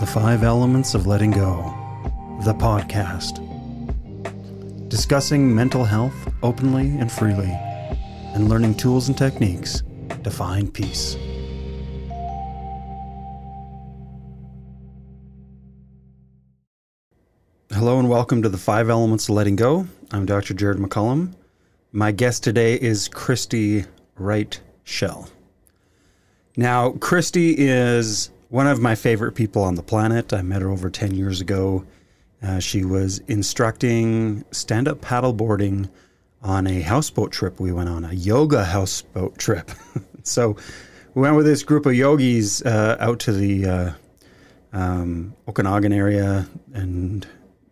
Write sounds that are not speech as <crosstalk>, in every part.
The Five Elements of Letting Go, the podcast. Discussing mental health openly and freely, and learning tools and techniques to find peace. Hello and welcome to the Five Elements of Letting Go. I'm Dr. Jared McCollum. My guest today is Kristy Wright Schell. Now, Kristy is one of my favorite people on the planet. I met her over 10 years ago. Uh, she was instructing stand up paddleboarding on a houseboat trip we went on, a yoga houseboat trip. <laughs> so we went with this group of yogis uh, out to the uh, um, Okanagan area and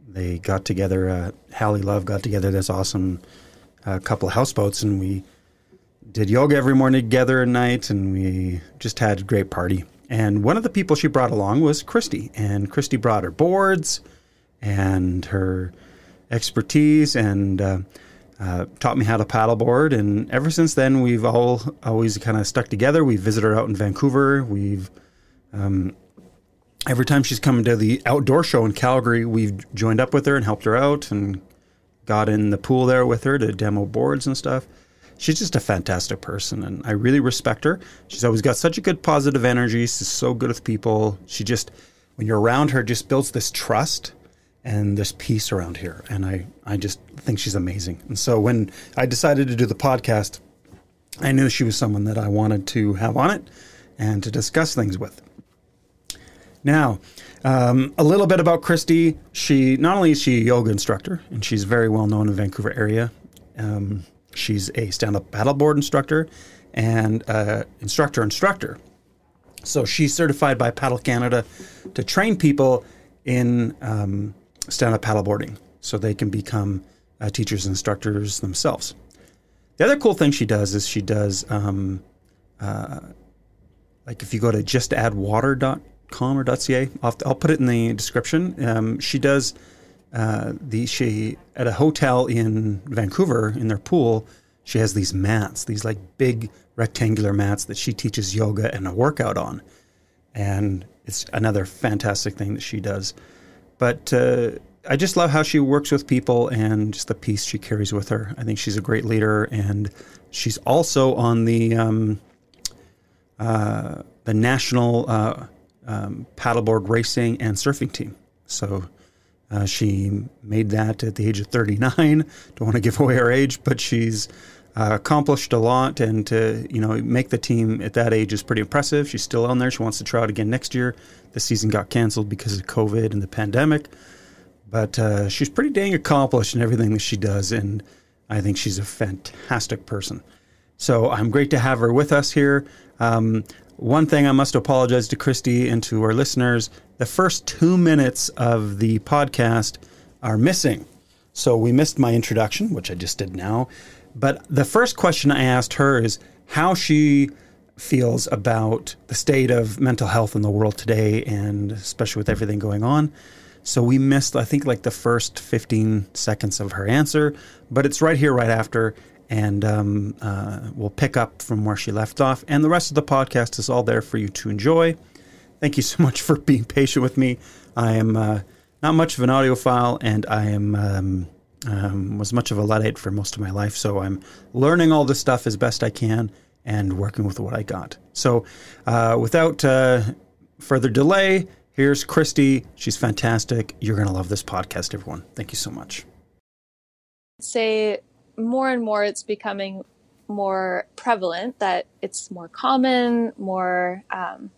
they got together. Uh, Hallie Love got together this awesome uh, couple of houseboats and we did yoga every morning together at night and we just had a great party. And one of the people she brought along was Kristy. And Kristy brought her boards and her expertise and uh, uh, taught me how to paddleboard. And ever since then, we've all always kind of stuck together. We visit her out in Vancouver. We've um, every time she's come to the outdoor show in Calgary, we've joined up with her and helped her out and got in the pool there with her to demo boards and stuff she's just a fantastic person and I really respect her. She's always got such a good positive energy. She's so good with people. She just when you're around her just builds this trust and this peace around here. And I, I just think she's amazing. And so when I decided to do the podcast, I knew she was someone that I wanted to have on it and to discuss things with. Now, um, a little bit about Kristy. She not only is she a yoga instructor, and she's very well known in the Vancouver area. Um, She's a stand-up paddleboard instructor and uh, instructor instructor. So she's certified by Paddle Canada to train people in um, stand-up paddleboarding, so they can become uh, teachers and instructors themselves. The other cool thing she does is she does um, uh, like if you go to justaddwater.com or .ca, I'll, I'll put it in the description. Um, she does uh, the she at a hotel in Vancouver in their pool. She has these mats, these like big rectangular mats that she teaches yoga and a workout on, and it's another fantastic thing that she does. But uh, I just love how she works with people and just the peace she carries with her. I think she's a great leader, and she's also on the um, uh, the national uh, um, paddleboard racing and surfing team. So uh, she made that at the age of 39. Don't want to give away her age, but she's uh, accomplished a lot, and to you know make the team at that age is pretty impressive. She's still on there. She wants to try out again next year. The season got canceled because of COVID and the pandemic, but uh, she's pretty dang accomplished in everything that she does, and I think she's a fantastic person. So I'm great to have her with us here. Um, one thing I must apologize to Kristy and to our listeners the first two minutes of the podcast are missing. So we missed my introduction, which I just did now. But the first question I asked her is how she feels about the state of mental health in the world today, and especially with everything going on. So we missed, I think, like the first 15 seconds of her answer, but it's right here, right after and um, uh, we'll pick up from where she left off. And the rest of the podcast is all there for you to enjoy. Thank you so <laughs> much for being patient with me. I am uh, not much of an audiophile, and I am um, um, was much of a luddite for most of my life. So I'm learning all this stuff as best I can and working with what I got. So uh, without uh, further delay, here's Kristy. She's fantastic. You're to love this podcast, everyone. Thank you so much. Say more and more it's becoming more prevalent that it's more common, more, um,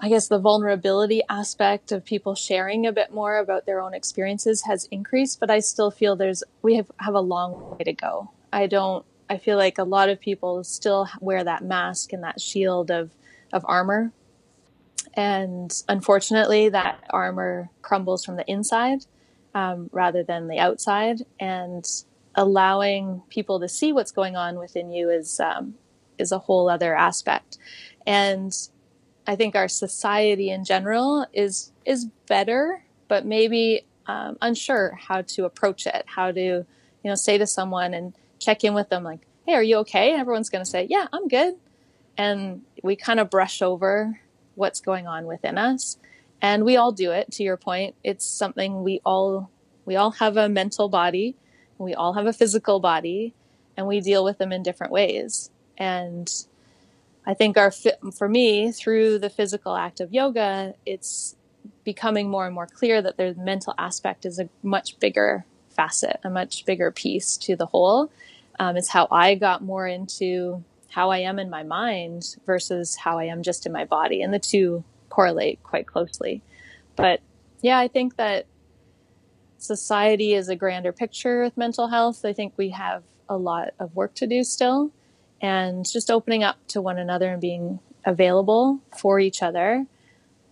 I guess the vulnerability aspect of people sharing a bit more about their own experiences has increased, but I still feel there's, we have, have a long way to go. I don't, I feel like a lot of people still wear that mask and that shield of, of armor. And unfortunately, that armor crumbles from the inside um, rather than the outside, and allowing people to see what's going on within you is um, is a whole other aspect. And I think our society in general is is better, but maybe um, unsure how to approach it, how to you know say to someone and check in with them like, "Hey, are you okay?" And everyone's going to say, "Yeah, I'm good," and we kind of brush over what's going on within us. And we all do it to your point. It's something we all we all have a mental body, we all have a physical body, and we deal with them in different ways. And I think our for me through the physical act of yoga, it's becoming more and more clear that the mental aspect is a much bigger facet, a much bigger piece to the whole. Um, it's how I got more into how I am in my mind versus how I am just in my body, and the two correlate quite closely. But yeah, I think that society is a grander picture with mental health. I think we have a lot of work to do still, and just opening up to one another and being available for each other,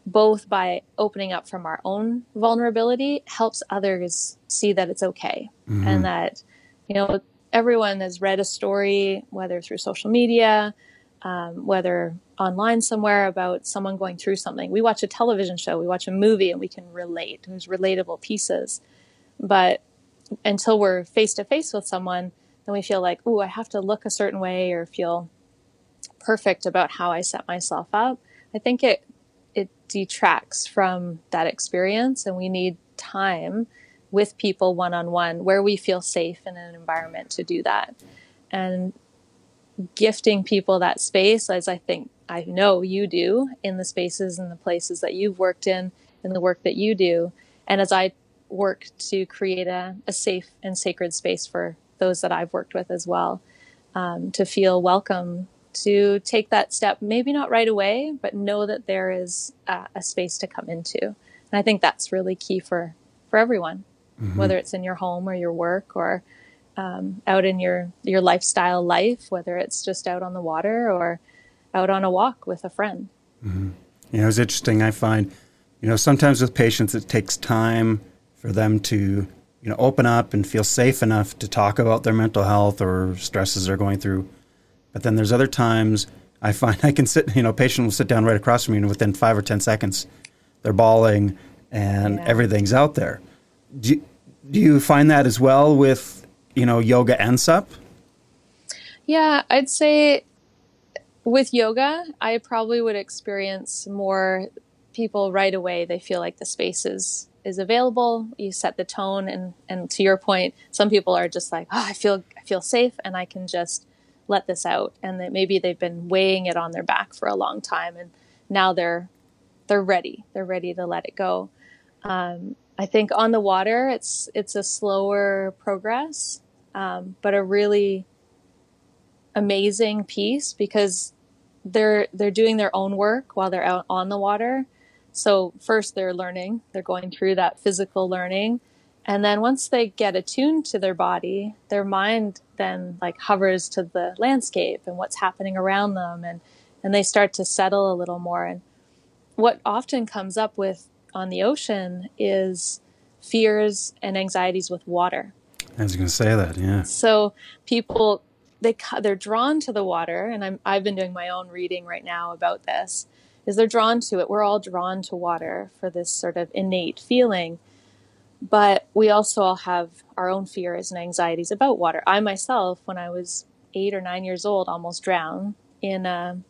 both by opening up from our own vulnerability, helps others see that it's okay mm-hmm. and that, you know, everyone has read a story, whether through social media, um, whether online somewhere about someone going through something. We watch a television show, we watch a movie, and we can relate. There's relatable pieces. But until we're face to face with someone, then we feel like, oh, I have to look a certain way or feel perfect about how I set myself up. I think it it detracts from that experience, and we need time with people one on one where we feel safe in an environment to do that. And gifting people that space, as I think I know you do in the spaces and the places that you've worked in, in the work that you do. And as I work to create a, a safe and sacred space for those that I've worked with as well, um, to feel welcome to take that step, maybe not right away, but know that there is a, a space to come into. And I think that's really key for, for everyone, mm-hmm. whether it's in your home or your work or um, out in your your lifestyle life, whether it's just out on the water or out on a walk with a friend. Mm-hmm. You know, it's interesting. I find, you know, sometimes with patients, it takes time for them to, you know, open up and feel safe enough to talk about their mental health or stresses they're going through. But then there's other times I find <laughs> I can sit, you know, a patient will sit down right across from me, and within five or ten seconds, they're bawling and yeah. everything's out there. Do you, do you find that as well with you know, yoga and sup? Yeah, I'd say with yoga, I probably would experience more people right away. They feel like the space is is available. You set the tone, and and to your point, some people are just like, oh, I feel I feel safe, and I can just let this out. And that maybe they've been weighing it on their back for a long time, and now they're they're ready. They're ready to let it go. Um, I think on the water, it's it's a slower progress um, but a really amazing piece because they're they're doing their own work while they're out on the water. So first they're learning, they're going through that physical learning, and then once they get attuned to their body, their mind then like hovers to the landscape and what's happening around them, and and they start to settle a little more. And what often comes up with on the ocean is fears and anxieties with water. I was going to say that, yeah. So people they they're drawn to the water, and I'm I've been doing my own reading right now about this. Is they're drawn to it. We're all drawn to water for this sort of innate feeling, but we also all have our own fears and anxieties about water. I myself, when I was eight or nine years old, almost drowned in a,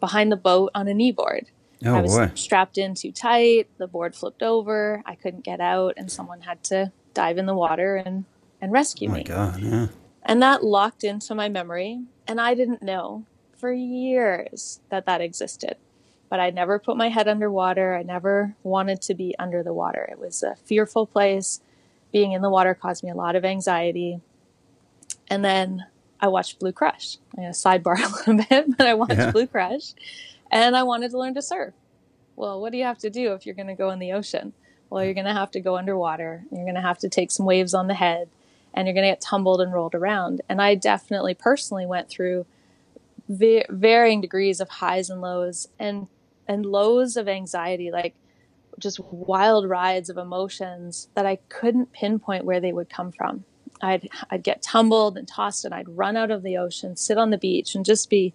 behind the boat on a kneeboard. Oh, I was boy. strapped in too tight. The board flipped over. I couldn't get out, and someone had to dive in the water and and rescue oh me. My God, yeah. And that locked into my memory, and I didn't know for years that that existed. But I never put my head underwater. I never wanted to be under the water. It was a fearful place. Being in the water caused me a lot of anxiety. And then I watched Blue Crush. I'm going to sidebar <laughs> a little bit, but I watched yeah. Blue Crush and I wanted to learn to surf. Well, what do you have to do if you're going to go in the ocean? Well, you're going to have to go underwater. You're going to have to take some waves on the head and you're going to get tumbled and rolled around. And I definitely personally went through va- varying degrees of highs and lows and and lows of anxiety like just wild rides of emotions that I couldn't pinpoint where they would come from. I'd I'd get tumbled and tossed and I'd run out of the ocean, sit on the beach and just be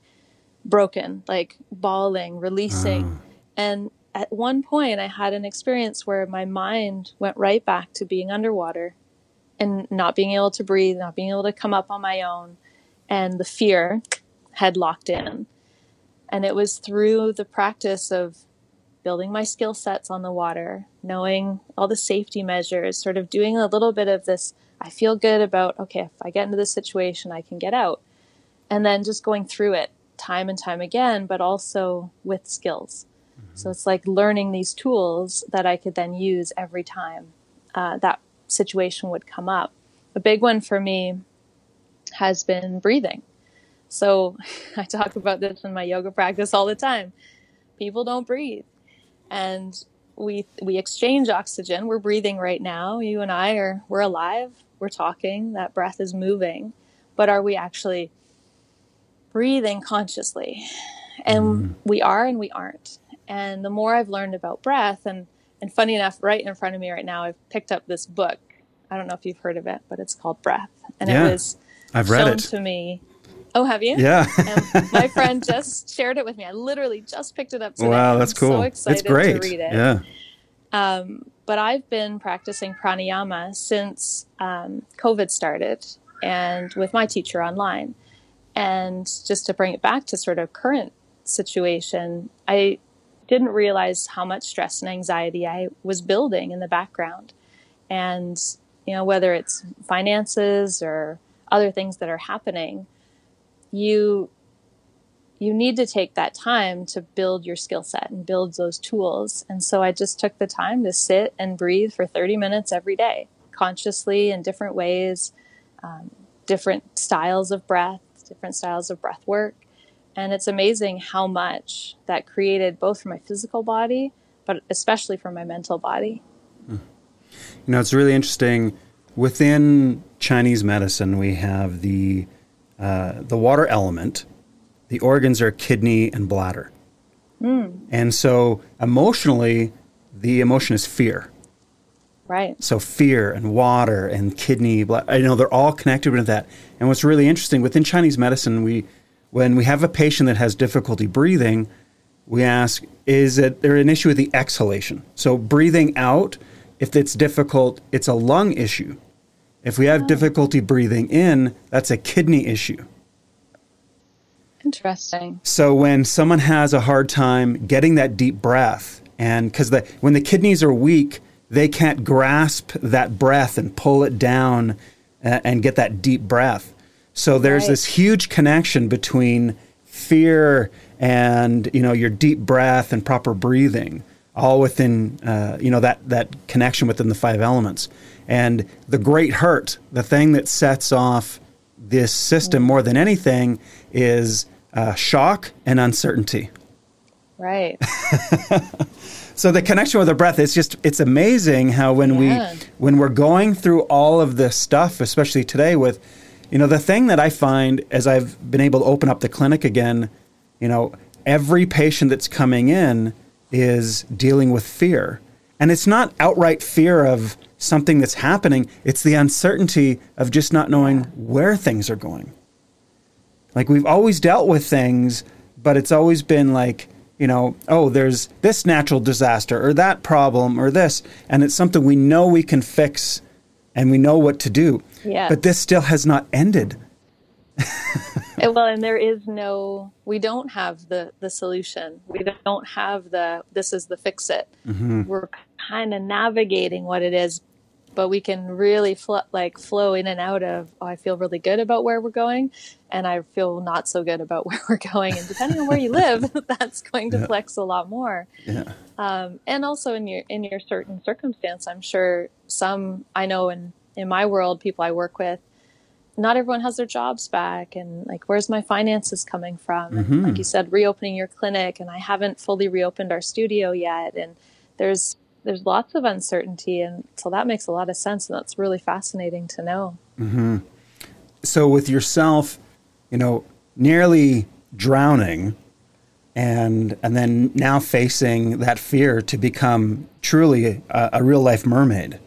broken, like bawling, releasing. Mm. And at one point I had an experience where my mind went right back to being underwater and not being able to breathe, not being able to come up on my own, and the fear had locked in. And it was through the practice of building my skill sets on the water, knowing all the safety measures, sort of doing a little bit of this. I feel good about, okay, if I get into this situation, I can get out. And then just going through it time and time again, but also with skills. Mm-hmm. So it's like learning these tools that I could then use every time uh, that situation would come up. A big one for me has been breathing. So <laughs> I talk about this in my yoga practice all the time. People don't breathe. And we we exchange oxygen. We're breathing right now. You and I are we're alive. We're talking. That breath is moving. But are we actually breathing consciously? And mm. we are and we aren't. And the more I've learned about breath and and funny enough, right in front of me right now, I've picked up this book. I don't know if you've heard of it, but it's called Breath. And yeah, it was I've read shown it. to me Oh, have you? Yeah. <laughs> my friend just shared it with me. I literally just picked it up today. Wow, that's I'm cool. So excited it's great. to read it. Yeah. Um, but I've been practicing pranayama since um, COVID started, and with my teacher online. And just to bring it back to sort of current situation, I didn't realize how much stress and anxiety I was building in the background, and you know whether it's finances or other things that are happening you you need to take that time to build your skill set and build those tools. And so I just took the time to sit and breathe for 30 minutes every day, consciously in different ways, um, different styles of breath, different styles of breath work. And it's amazing how much that created both for my physical body, but especially for my mental body. You know, it's really interesting. Within Chinese medicine, we have the uh, the water element, the organs are kidney and bladder. Mm. And so emotionally, the emotion is fear. Right. So fear and water and kidney, I know they're all connected with that. And what's really interesting within Chinese medicine, we when we have a patient that has difficulty breathing, we ask, is it there an issue with the exhalation? So breathing out, if it's difficult, it's a lung issue. If we have oh. difficulty breathing in, that's a kidney issue. Interesting. So when someone has a hard time getting that deep breath, and because the when the kidneys are weak, they can't grasp that breath and pull it down uh, and get that deep breath. So there's right. this huge connection between fear and you know your deep breath and proper breathing, all within uh, you know that that connection within the five elements. And the great hurt, the thing that sets off this system more than anything, is uh, shock and uncertainty. Right. <laughs> so the connection with the breath it's just it's amazing how when yeah. we when we're going through all of this stuff especially today with you know the thing that i find as i've been able to open up the clinic again you know every patient that's coming in is dealing with fear. And it's not outright fear of something that's happening, it's the uncertainty of just not knowing where things are going. Like we've always dealt with things, but it's always been like, you know, oh, there's this natural disaster or that problem or this, and it's something we know we can fix and we know what to do. Yeah. But this still has not ended. <laughs> well, and there is no, we don't have the the solution. We don't have the this is the fix it. Mm-hmm. We're kind of navigating what it is, but we can really fl- like flow in and out of. Oh, I feel really good about where we're going, and I feel not so good about <laughs> where we're going. And depending on where you live, <laughs> that's going to yeah. flex a lot more. Yeah. Um, and also in your in your certain circumstance, I'm sure some I know in in my world, people I work with not everyone has their jobs back and like where's my finances coming from mm-hmm. and like you said reopening your clinic and i haven't fully reopened our studio yet and there's there's lots of uncertainty and so that makes a lot of sense and that's really fascinating to know mm-hmm. so with yourself you know nearly drowning and and then now facing that fear to become truly a, a real life mermaid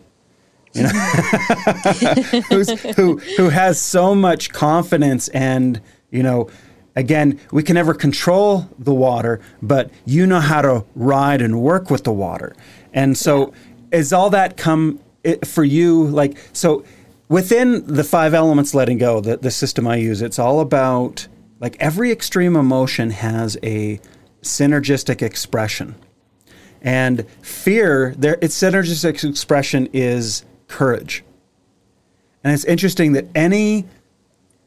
you know, <laughs> <laughs> who who has so much confidence and you know, again, we can never control the water, but you know how to ride and work with the water, and so yeah. is all that come for you like so within the five elements letting go the, the system i use it's all about Like every extreme emotion has a synergistic expression. And fear, there, its synergistic expression is courage. And it's interesting that any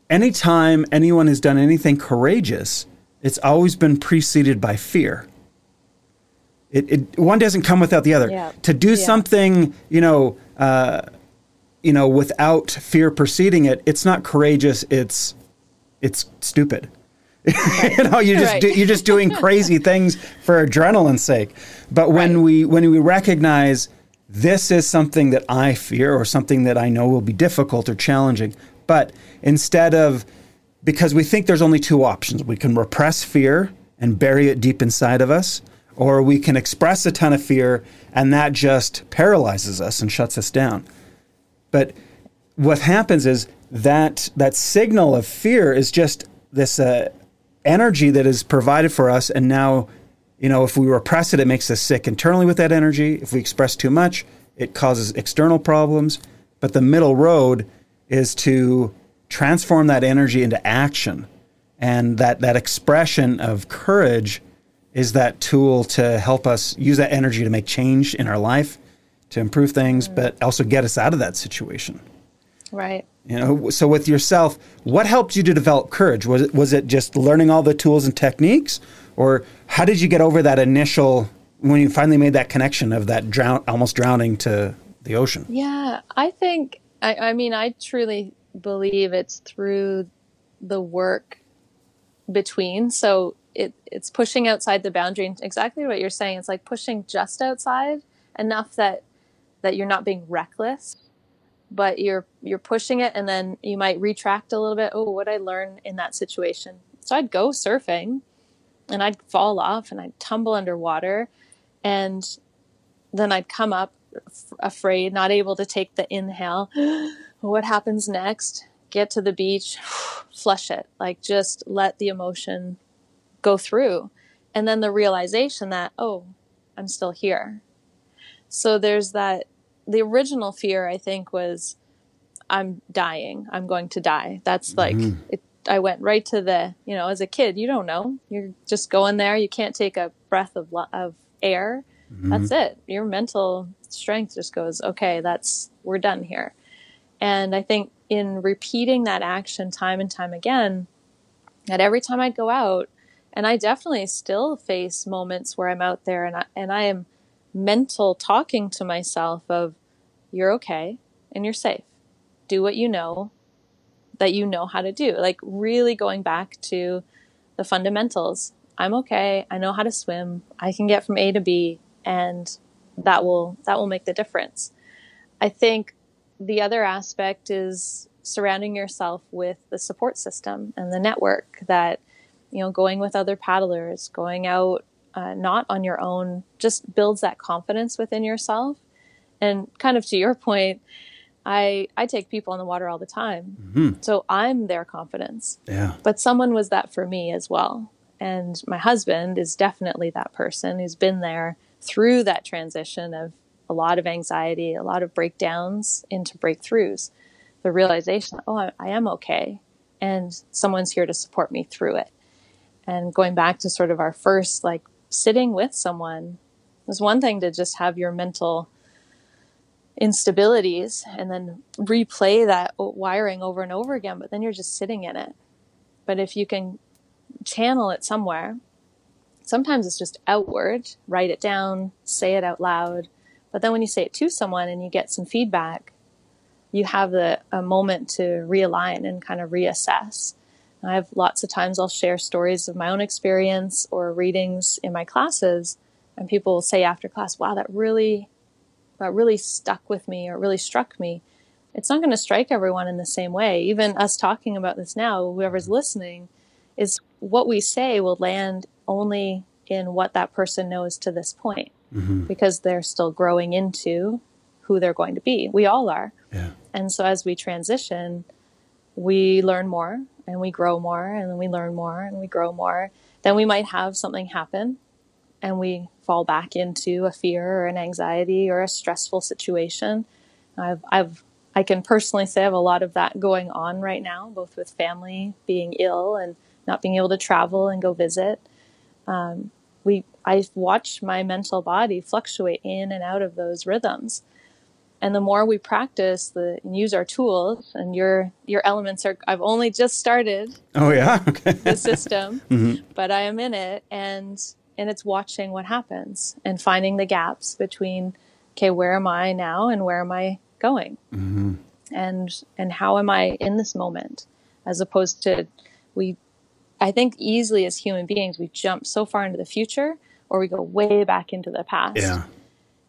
anytime anyone has done anything courageous, it's always been preceded by fear. It, it one doesn't come without the other. Yeah. To do Yeah. something, you know, uh, you know, without fear preceding it, it's not courageous. It's it's stupid. <laughs> you know, you just Right. do, you're just doing <laughs> crazy things for adrenaline's sake. But when Right. we when we recognize this is something that I fear or something that I know will be difficult or challenging, but instead of because we think there's only two options, we can repress fear and bury it deep inside of us, or we can express a ton of fear and that just paralyzes us and shuts us down. But what happens is that that signal of fear is just this uh, energy that is provided for us, and now, you know, if we repress it, it makes us sick internally with that energy. If we express too much, it causes external problems. But the middle road is to transform that energy into action, and that that expression of courage is that tool to help us use that energy to make change in our life, to improve things, mm. but also get us out of that situation. Right. You know, so with yourself, what helped you to develop courage? Was it was it just learning all the tools and techniques, or how did you get over that initial when you finally made that connection of that drown almost drowning to the ocean? Yeah, I think I, I mean I truly believe it's through the work between. So it it's pushing outside the boundary. and Exactly what you're saying. It's like pushing just outside enough that that you're not being reckless, but you're you're pushing it, and then you might retract a little bit. Oh, what I learn in that situation. So I'd go surfing, and I'd fall off, and I'd tumble underwater, and then I'd come up afraid, not able to take the inhale. <gasps> what happens next? Get to the beach, <sighs> flush it. Like just let the emotion go through. And then the realization that, oh, I'm still here. So there's that. The original fear, I think, was I'm dying. I'm going to die. That's like, mm-hmm. it, I went right to the, you know, as a kid, you don't know. You're just going there. You can't take a breath of, of air. That's mm-hmm. it. Your mental strength just goes, okay, that's, we're done here. And I think in repeating that action time and time again, that every time I'd go out, and I definitely still face moments where I'm out there and I, and I am mental talking to myself of, you're okay and you're safe. Do what you know that you know how to do. Like really going back to the fundamentals. I'm okay. I know how to swim. I can get from A to B and that will that will make the difference. I think the other aspect is surrounding yourself with the support system and the network that you know going with other paddlers, going out uh, not on your own just builds that confidence within yourself. And kind of to your <laughs> point, I I take people on the water all the time. So I'm their confidence Yeah. but someone was that for me as well. And my husband is definitely that person who's been there through that transition of a lot of anxiety, a lot of breakdowns into breakthroughs. The realization, oh, I, I am okay. And someone's here to support me through it. And going back to sort of our first, like sitting with someone, was one thing to just have your mental instabilities and then replay that wiring over and over again, but then you're just sitting in it. But if you can channel it somewhere, sometimes it's just outward, write it down, say it out loud. But then when you say it to someone and you get some feedback, you have the a moment to realign and kind of reassess. I have lots of times I'll share stories of my own experience or readings in my classes, and people will say after class, "Wow, that really that really stuck with me or really struck me." It's not going to strike everyone in the same way. Even us talking about this now, whoever's listening, is what we say will land only in what that person knows to this point mm-hmm. because they're still growing into who they're going to be. We all are. Yeah. And so as we transition, we learn more and we grow more and we learn more and we grow more. Then we might have something happen and we fall back into a fear or an anxiety or a stressful situation. I've, I've, I can personally say I have a lot of that going on right now, both with family being ill and not being able to travel and go visit. Um, we I watch my mental body fluctuate in and out of those rhythms. And the more we practice the and use our tools and your your elements are I've only just started Oh yeah. <laughs> Okay. the system, <laughs> but I am in it and and it's watching what happens and finding the gaps between okay, where am I now and where am I going? And and how am I in this moment as opposed to we I think easily as human beings we jump so far into the future or we go way back into the past. Yeah.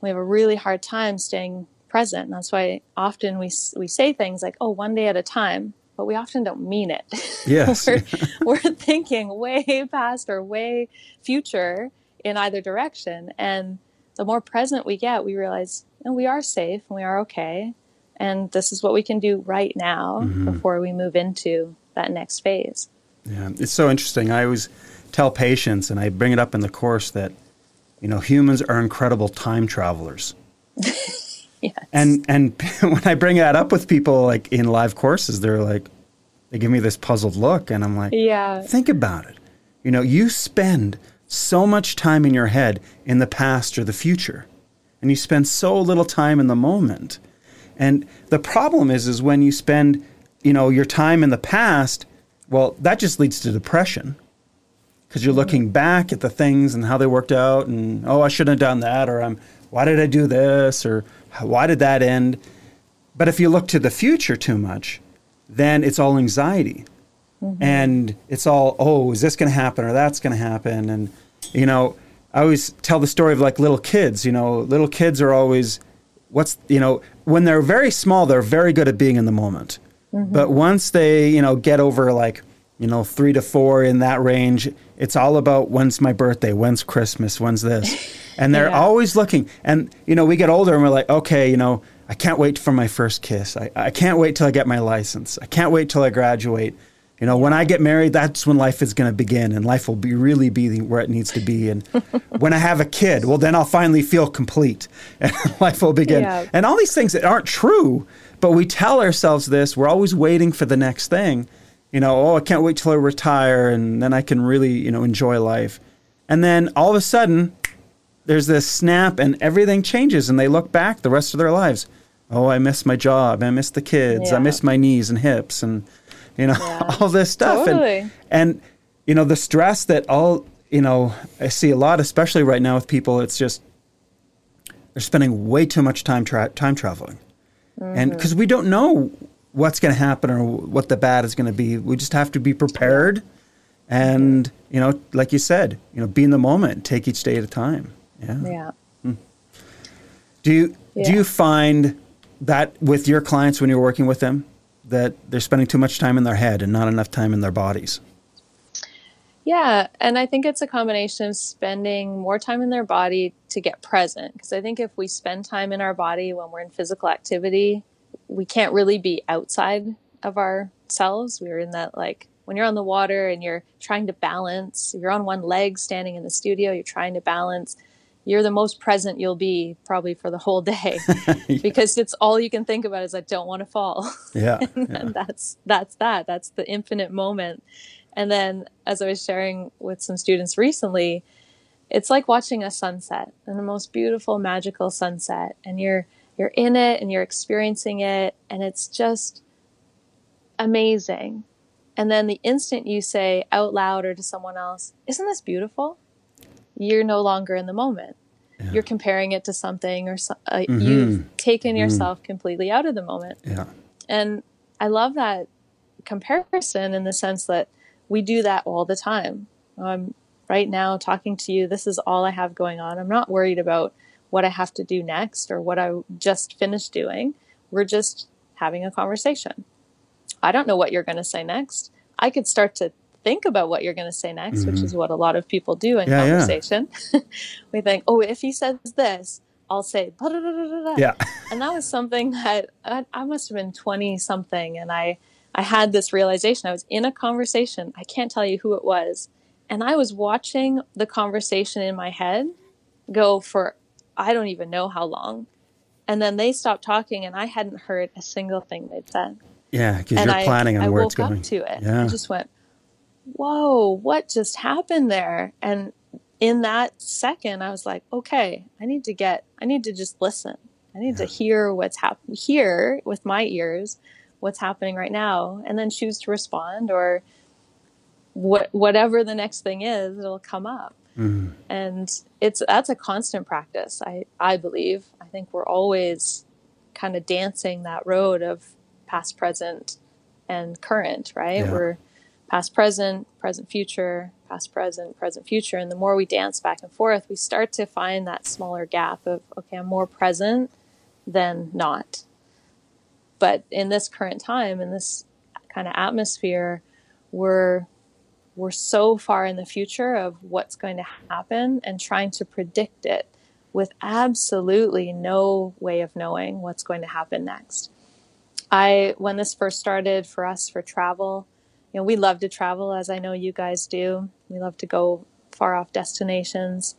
We have a really hard time staying present. And that's why often we we say things like, "Oh, one day at a time," but we often don't mean it. <laughs> Yes. we're, we're thinking way past or way future in either direction. And the more present we get, we realize "No, we are safe and we are okay. And this is what we can do right now mm-hmm. before we move into that next phase. Yeah, it's so interesting. I always tell patients, and I bring it up in the course that you know humans are incredible time travelers. <laughs> Yes. And and <laughs> when I bring that up with people, like in live courses, they're like, they give me this puzzled look, and I'm like, yeah. think about it. You know, you spend so much time in your head in the past or the future, and you spend so little time in the moment. And the problem is, is when you spend, you know, your time in the past, well, that just leads to depression because you're looking back at the things and how they worked out, and oh, I shouldn't have done that, or I'm, why did I do this, or why did that end? But if you look to the future too much, then it's all anxiety. Mm-hmm. And it's all oh is this going to happen or that's going to happen? And you know i always tell the story of like little kids you know little kids are always what's you know when they're very small they're very good at being in the moment Mm-hmm. but once they you know get over like you know 3 to 4 in that range it's all about when's my birthday when's christmas when's this <laughs> and they're Yeah. always looking and you know we get older and we're like okay you know i can't wait for my first kiss i, I can't wait till i get my license i can't wait till i graduate you know, when I get married, that's when life is going to begin, and life will be really be where it needs to be. And <laughs> when I have a kid, well, then I'll finally feel complete, <laughs> and life will begin. Yeah. And all these things that aren't true, but we tell ourselves this. We're always waiting for the next thing. You know, oh, I can't wait till I retire, and then I can really, you know, enjoy life. And then all of a sudden, there's this snap, and everything changes, and they look back the rest of their lives. Oh, I miss my job. I miss the kids. I Yeah. miss my knees and hips, and you know Yeah. <laughs> all this stuff Totally. and and you know the stress that all you know i see a lot especially right now with people it's just they're spending way too much time tra- time traveling and mm-hmm. because we don't know what's going to happen or what the bad is going to be. We just have to be prepared and mm-hmm. you know like you said you know be in the moment take each day at a time. Yeah, Yeah. Hmm. do you do you find that with your clients when you're working with them that they're spending too much time in their head and not enough time in their bodies Yeah, and I think it's a combination of spending more time in their body to get present. Because I think if we spend time in our body when we're in physical activity, we can't really be outside of ourselves. We're in that, like, when you're on the water and you're trying to balance, if you're on one leg standing in the studio, you're trying to balance, you're the most present you'll be probably for the whole day <laughs> because it's all you can think about is, I don't want to fall. yeah, <laughs> yeah. and that's that's that that's the infinite moment and then as i was sharing with some students recently it's like watching a sunset and the most beautiful magical sunset and you're you're in it and you're experiencing it and it's just amazing and then the instant you say out loud or to someone else isn't this beautiful you're no longer in the moment Yeah. you're comparing it to something or so, uh, Mhm. you've taken yourself completely out of the moment yeah. and I love that comparison in the sense that we do that all the time. I'm right now talking to you. This is all I have going on. I'm not worried about what I have to do next or what I just finished doing. We're just having a conversation. I don't know what you're going to say next. I could start to think about what you're going to say next, which is mm-hmm. what a lot of people do in Yeah, yeah. conversation. <laughs> we think, oh, if he says this, I'll say, Yeah. and that was something that I, I must have been 20 something and i i had this realization i was in a conversation i can't tell you who it was and i was watching the conversation in my head go for i don't even know how long and then they stopped talking and i hadn't heard a single thing they'd said Yeah, because you're I, planning on I where it's going. up to it Yeah. i just went whoa, what just happened there? And in that second, I was like, okay, I need to get, I need to just listen. I need yeah. to hear what's happening, here with my ears what's happening right now, and then choose to respond or what, whatever the next thing is, it'll come up. Mm-hmm. And it's that's a constant practice. I I believe. I think we're always kind of dancing that road of past, present, and current. Right? Yeah. We're past, present, present, future, past, present, present, future. And the more we dance back and forth, we start to find that smaller gap of okay, I'm more present than not. But in this current time, in this kind of atmosphere, we're we're so far in the future of what's going to happen and trying to predict it with absolutely no way of knowing what's going to happen next. I when this first started for us for travel, you know, we love to travel as I know you guys do. We love to go far off destinations.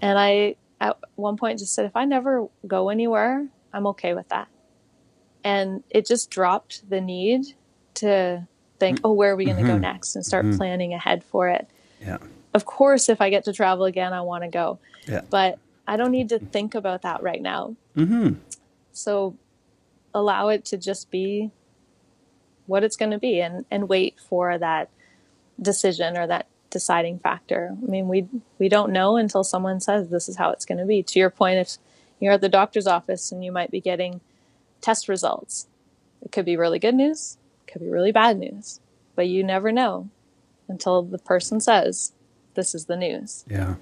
And I at one point just said if I never go anywhere, I'm okay with that. And it just dropped the need to think, oh, where are we going to mm-hmm. go next and start mm-hmm. planning ahead for it. Yeah. Of course, if I get to travel again, I want to go. Yeah. But I don't need to think about that right now. Mm-hmm. So allow it to just be what it's going to be and, and wait for that decision or that deciding factor. I mean, we we don't know until someone says this is how it's going to be. To your point, if you're at the doctor's office and you might be getting test results, it could be really good news it could be really bad news, but you never know until the person says, "This is the news." Yeah,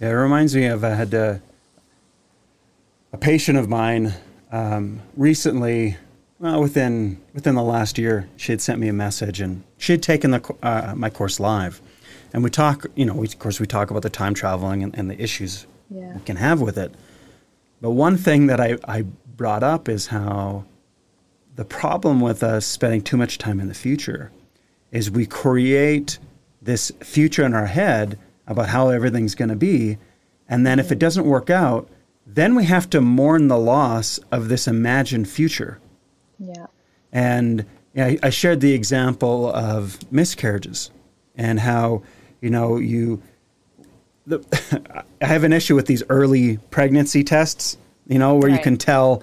yeah. It reminds me of I had a, uh, a patient of mine um, recently. Well, within within the last year, she had sent me a message, and she had taken the uh, my course live, and we talk. You know, we, of course, we talk about the time traveling and, and the issues yeah. we can have with it. But one thing that I, I brought up is how the problem with us spending too much time in the future is we create this future in our head about how everything's going to be. And then if it doesn't work out, then we have to mourn the loss of this imagined future. Yeah. And I, I shared the example of miscarriages and how, you know, you. The, <laughs> I have an issue with these early pregnancy tests, you know, where right. you can tell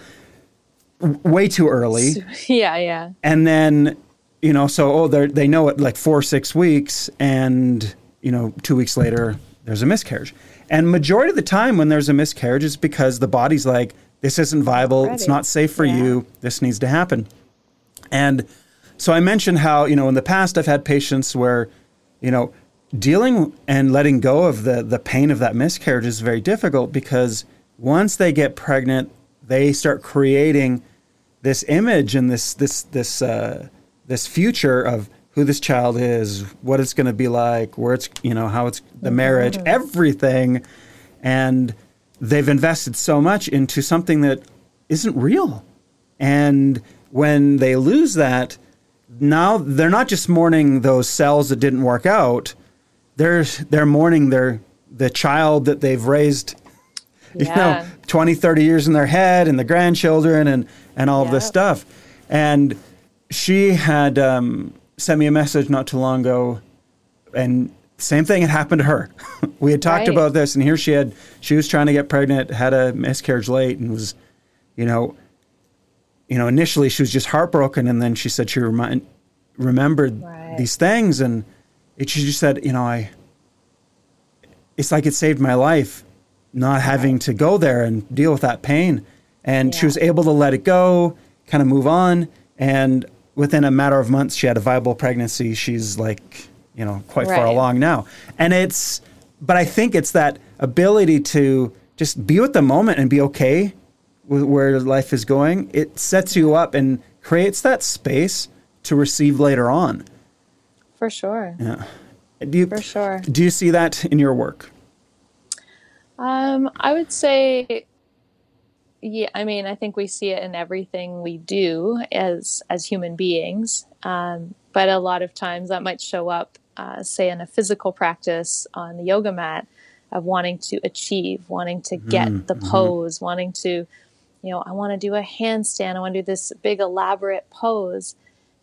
way too early. <laughs> Yeah, yeah. And then, you know, so oh, they they know it like four six weeks, and you know, two weeks later there's a miscarriage. And majority of the time when there's a miscarriage is because the body's like, this isn't viable. It's not safe for yeah. you. This needs to happen. And so I mentioned how you know in the past I've had patients where, you know, dealing and letting go of the the pain of that miscarriage is very difficult because once they get pregnant, they start creating this image and this this this uh, this future of who this child is, what it's going to be like, where it's you know how it's the marriage, mm-hmm. everything, and they've invested so much into something that isn't real, and when they lose that, now they're not just mourning those cells that didn't work out, they're they're mourning their the child that they've raised <laughs> you know 20 30 years in their head and the grandchildren and and all yep. of this stuff and she had um, sent me a message not too long ago and same thing had happened to her <laughs> we had talked right. about this and here she had she was trying to get pregnant had a miscarriage late and was you know you know initially she was just heartbroken and then she said she remind, remembered right. these things and it, she just said you know i it's like it saved my life not having to go there and deal with that pain. And yeah. she was able to let it go, kind of move on. And within a matter of months, she had a viable pregnancy. She's like, you know, quite right. far along now. And it's, but I think it's that ability to just be with the moment and be okay with where life is going. It sets you up and creates that space to receive later on. For sure. Yeah. Do you, For sure. Do you see that in your work? Um, I would say, yeah. I mean, I think we see it in everything we do as as human beings. Um, but a lot of times that might show up, uh, say, in a physical practice on the yoga mat, of wanting to achieve, wanting to get mm, the mm-hmm. pose, wanting to, you know, I want to do a handstand. I want to do this big elaborate pose,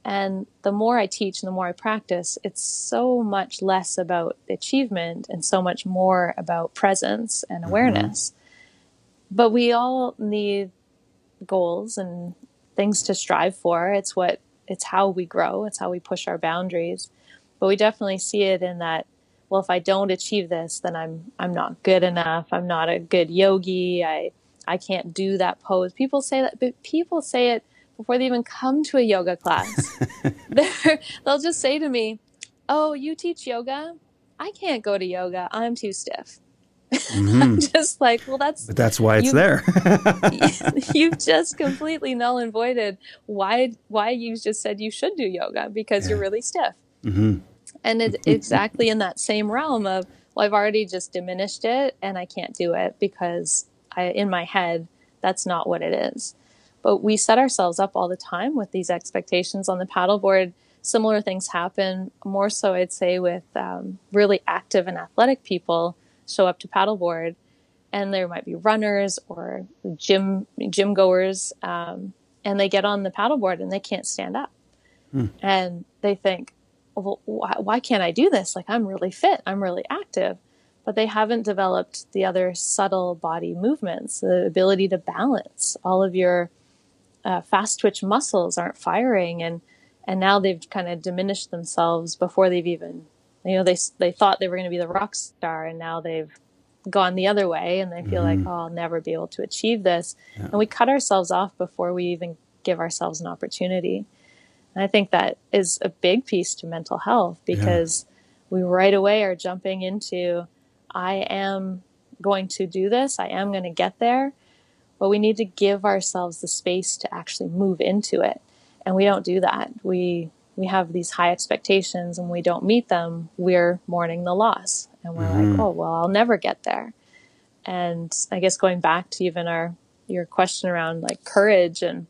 And the more I teach and the more I practice, it's so much less about achievement and so much more about presence and mm-hmm. awareness. Mm-hmm. But we all need goals and things to strive for. It's what it's how we grow, it's how we push our boundaries. But we definitely see it in that well if I don't achieve this, then I'm I'm not good enough. I'm not a good yogi. I I can't do that pose. People say that but people say it before they even come to a yoga class. <laughs> they'll just say to me, "Oh, you teach yoga? I can't go to yoga. I'm too stiff." <laughs> Mm-hmm. I'm just like, well, that's but that's why it's there. <laughs> you've just completely null and voided why why you just said you should do yoga because yeah. you're really stiff. Mm-hmm. And it's exactly in that same realm of well, I've already just diminished it and I can't do it because I in my head that's not what it is. But we set ourselves up all the time with these expectations on the paddleboard. Similar things happen, more so, I'd say, with um, really active and athletic people show up to paddleboard, and there might be runners or gym gym goers, um, and they get on the paddleboard and they can't stand up, hmm. and they think, well, why, why can't I do this? Like I'm really fit, I'm really active, but they haven't developed the other subtle body movements, the ability to balance all of your uh, fast twitch muscles aren't firing and and now they've kind of diminished themselves before they've even you know they they thought they were going to be the rock star and now they've gone the other way and they feel mm-hmm. like oh I'll never be able to achieve this yeah. and we cut ourselves off before we even give ourselves an opportunity and I think that is a big piece to mental health because yeah. we right away are jumping into I am going to do this I am going to get there but we need to give ourselves the space to actually move into it. And we don't do that. We we have these high expectations and we don't meet them, we're mourning the loss. And we're mm-hmm. like, oh well, I'll never get there. And I guess going back to even our your question around like courage and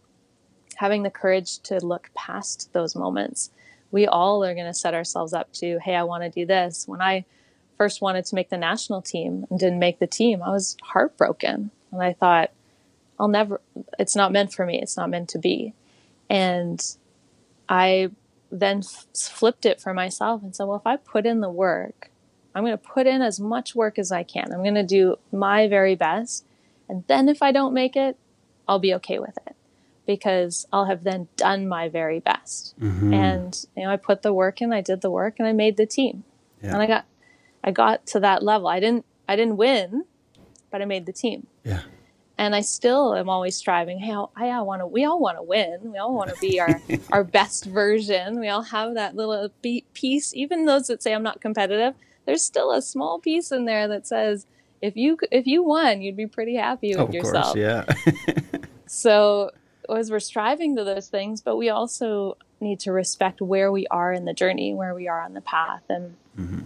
having the courage to look past those moments. We all are going to set ourselves up to, hey, I want to do this. When I first wanted to make the national team and didn't make the team, I was heartbroken. And I thought, I'll never, it's not meant for me. It's not meant to be. And I then f- flipped it for myself and said, well, if I put in the work, I'm going to put in as much work as I can. I'm going to do my very best. And then if I don't make it, I'll be okay with it because I'll have then done my very best. Mm-hmm. And, you know, I put the work in, I did the work and I made the team. Yeah. And I got, I got to that level. I didn't, I didn't win, but I made the team. Yeah and I still am always striving. Hey, I, I want to. We all want to win. We all want to be our <laughs> our best version. We all have that little piece. Even those that say I'm not competitive, there's still a small piece in there that says if you if you won, you'd be pretty happy with of yourself. Course, yeah. <laughs> so as we're striving to those things, but we also need to respect where we are in the journey, where we are on the path, and mm-hmm.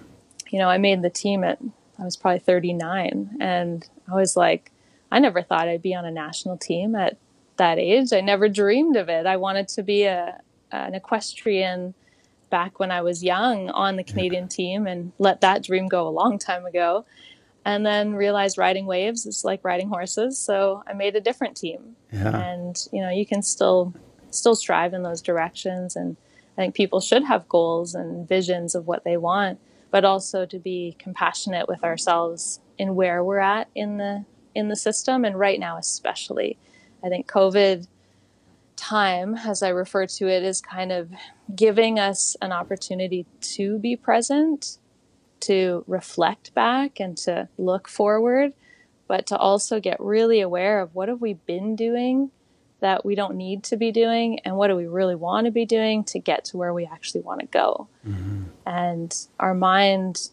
you know, I made the team at I was probably 39, and I was like I never thought I'd be on a national team at that age. I never dreamed of it. I wanted to be a an equestrian back when I was young on the Canadian team and let that dream go a long time ago. And then realized riding waves is like riding horses, so I made a different team. Yeah. And you know, you can still still strive in those directions and I think people should have goals and visions of what they want, but also to be compassionate with ourselves in where we're at in the in the system, and right now, especially. I think COVID time, as I refer to it, is kind of giving us an opportunity to be present, to reflect back, and to look forward, but to also get really aware of what have we been doing that we don't need to be doing and what do we really want to be doing to get to where we actually want to go. Mm-hmm. And our mind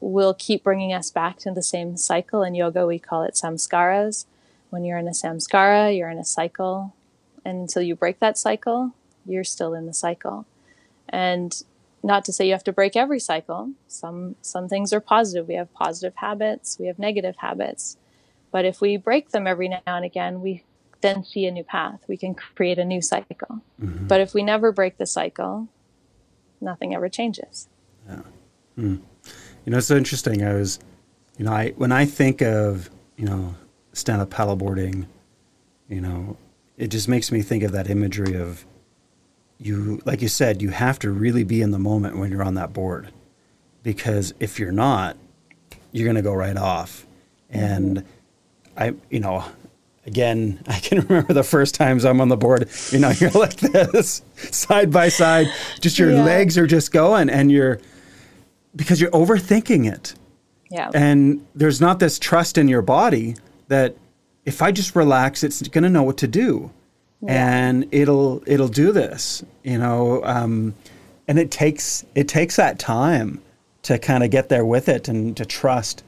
will keep bringing us back to the same cycle. In yoga, we call it samskaras. When you're in a samskara, you're in a cycle. And until you break that cycle, you're still in the cycle. And not to say you have to break every cycle. Some some things are positive. We have positive habits, we have negative habits. But if we break them every now and again, we then see a new path. We can create a new cycle. Mm-hmm. But if we never break the cycle, nothing ever changes. Yeah. Mm. You know, it's so interesting. I was, you know, I when I think of you know stand up paddleboarding, you know, it just makes me think of that imagery of you like you said, you have to really be in the moment when you're on that board, because if you're not, you're going to go right off. Mm-hmm. And I, you know, again, <laughs> I can remember the first times I'm on the board. You know, <laughs> you're like this, <laughs> side by side, just your Yeah. legs are just going, and you're because you're overthinking it. Yeah. And there's not this trust in your body that if I just relax, it's going to know what to do, and it'll it'll do this, you know. Um, and it takes it takes that time to kind of get there with it and to trust,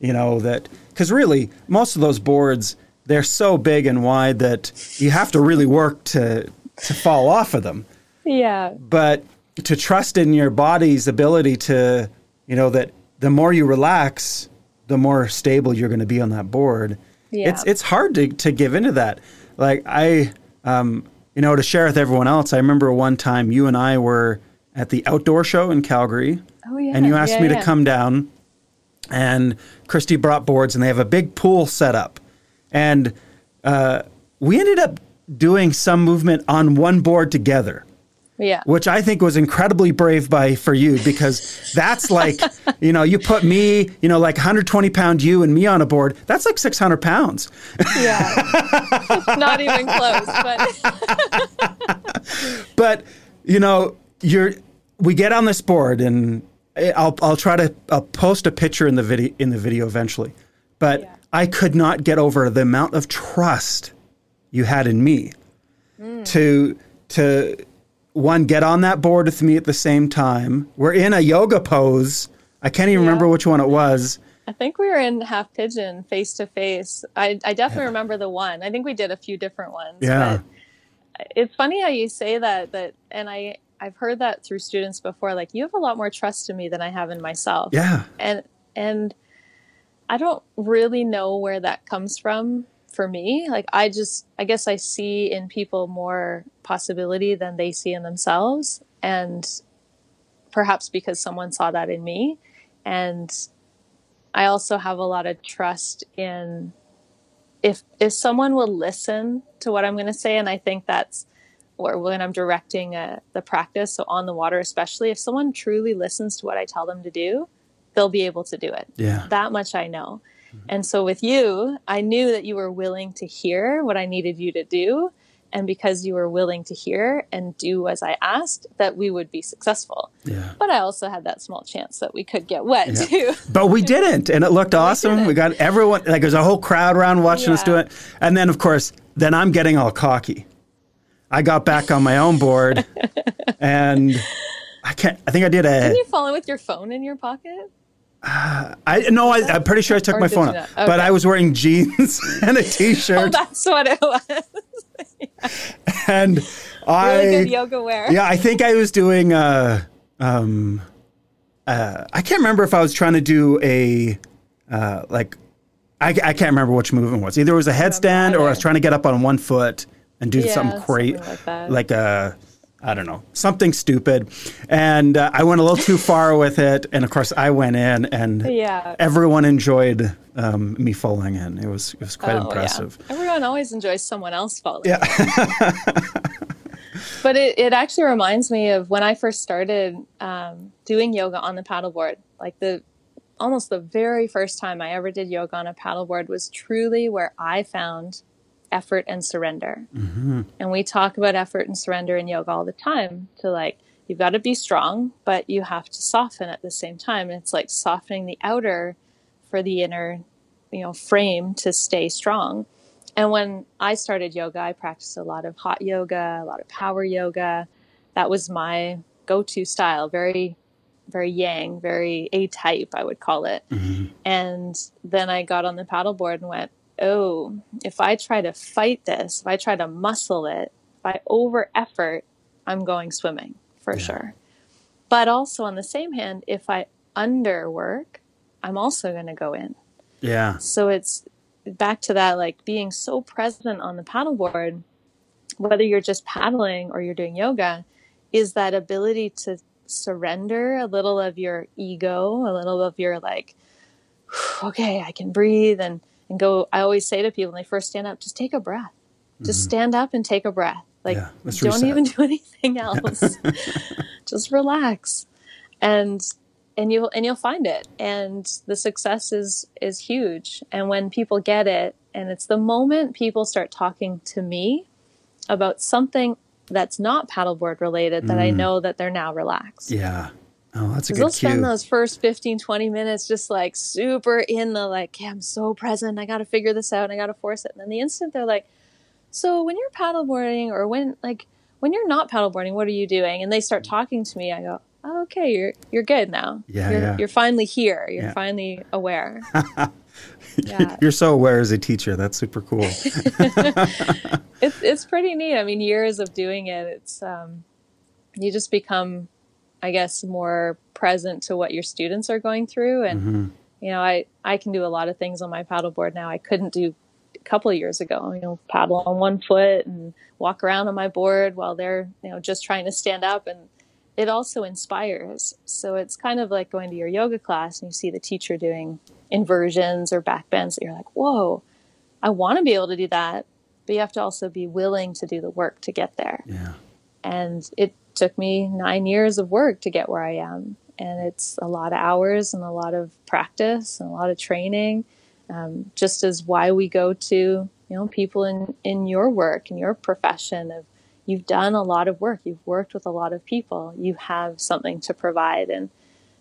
you know, that because really most of those boards they're so big and wide that you have to really work to to fall off of them yeah. but to trust in your body's ability to you know that the more you relax the more stable you're going to be on that board. Yeah. it's it's hard to, to give into that. Like i um, you know to share with everyone else i remember one time you and i were at the outdoor show in calgary. Oh, yeah. and you asked Yeah, me to come down and Kristy brought boards and they have a big pool set up. And uh, we ended up doing some movement on one board together Yeah. which I think was incredibly brave by for you because that's like, <laughs> you know, you put me, you know, like 120 pound you and me on a board. That's like 600 pounds. Yeah. Not even <laughs> close, but <laughs> But you know, you're we get on this board and I'll I'll try to I'll post a picture in the video in the video eventually. But Yeah. I could not get over the amount of trust you had in me mm. to to one get on that board with me at the same time. We're in a yoga pose. I can't even Yeah. remember which one it was. I think we were in half pigeon face to face. I I definitely remember the one. I think we did a few different ones. Yeah. But it's funny how you say that that and I I've heard that through students before like you have a lot more trust in me than I have in myself. Yeah. And and I don't really know where that comes from for me. Like I just I guess I see in people more possibility than they see in themselves and perhaps because someone saw that in me and I also have a lot of trust in if if someone will listen to what I'm going to say, and I think that's or when I'm directing uh the practice, so on the water especially, if someone truly listens to what I tell them to do, they'll be able to do it. Yeah. That much I know. Mm-hmm. And so with you, I knew that you were willing to hear what I needed you to do. And because you were willing to hear and do as I asked, that we would be successful. Yeah. But I also had that small chance that we could get wet Yeah. too. But we didn't, and it looked <laughs> awesome. We, didn't. got everyone like there's a whole crowd around watching us do it, and then of course, then I'm getting all cocky. I got back on my own board, <laughs> and I can't. I think I did a. Didn't you fall in with your phone in your pocket? <sighs> I no, I, I'm pretty sure I took Or my phone out, not? but I was wearing jeans <laughs> and a <laughs> Oh, t-shirt, that's what it was. <laughs> and I Really good yoga wear. yeah, I think I was doing. Uh, um, uh, I can't remember if I was trying to do a uh, like. I, I can't remember which movement was. Either it was a headstand or I was trying to get up on one foot and do Yeah, something great, like that. like a. I don't know, something stupid. And uh, I went a little too far with it. And of course, I went in and Yeah. everyone enjoyed um, me falling in. It was, it was quite Oh, yeah. impressive. Everyone always enjoys someone else falling. Yeah. <laughs> But it, it actually reminds me of when I first started um, doing yoga on the paddleboard. Like the almost the very first time I ever did yoga on a paddleboard was truly where I found effort and surrender. Mm-hmm. And we talk about effort and surrender in yoga all the time to like, you've got to be strong, but you have to soften at the same time. And it's like softening the outer for the inner, you know, frame to stay strong. And when I started yoga, I practiced a lot of hot yoga, a lot of power yoga. That was my go to style, very, very yang, very A type, I would call it. Mm-hmm. And then I got on the paddleboard and went, oh, if I try to fight this, if I try to muscle it, if I over effort, I'm going swimming for sure. But also on the same hand, if I under work, I'm also going to go in. Yeah. So it's back to that, like being so present on the paddleboard, whether you're just paddling or you're doing yoga, is that ability to surrender a little of your ego, a little of your like, <sighs> okay, I can breathe and, and go. I always say to people when they first stand up, just take a breath. Just mm-hmm. stand up and take a breath. Like, Yeah, don't reset. even do <laughs> anything else. <laughs> Just relax, and and you'll and you'll find it. And the success is is huge. And when people get it, and it's the moment people start talking to me about something that's not paddleboard related that I mm. know that they're now relaxed. Yeah. Oh, that's a good they'll spend those first 15, 20 minutes just like super in the like, yeah, I'm so present. I got to figure this out. I got to force it. And then the instant they're like, so when you're paddleboarding or when like when you're not paddleboarding, what are you doing? And they start talking to me. I go, oh, okay, you're you're good now. Yeah, you're, yeah. you're finally here. You're Yeah. finally aware. <laughs> yeah, <laughs> You're so aware as a teacher. That's super cool. <laughs> it's it's pretty neat. I mean, years of doing it, it's um, you just become, I guess, more present to what your students are going through, and Mhm. you know, I I can do a lot of things on my paddleboard now. I couldn't do a couple of years ago. You know, paddle on one foot and walk around on my board while they're you know just trying to stand up, and it also inspires. So it's kind of like going to your yoga class and you see the teacher doing inversions or back bends. That you're like, whoa, I want to be able to do that, but you have to also be willing to do the work to get there. Yeah. And it took me nine years of work to get where I am. And it's a lot of hours and a lot of practice and a lot of training. Um, just as why we go to, you know, people in, in your work, in your profession of you've done a lot of work. You've worked with a lot of people. You have something to provide. And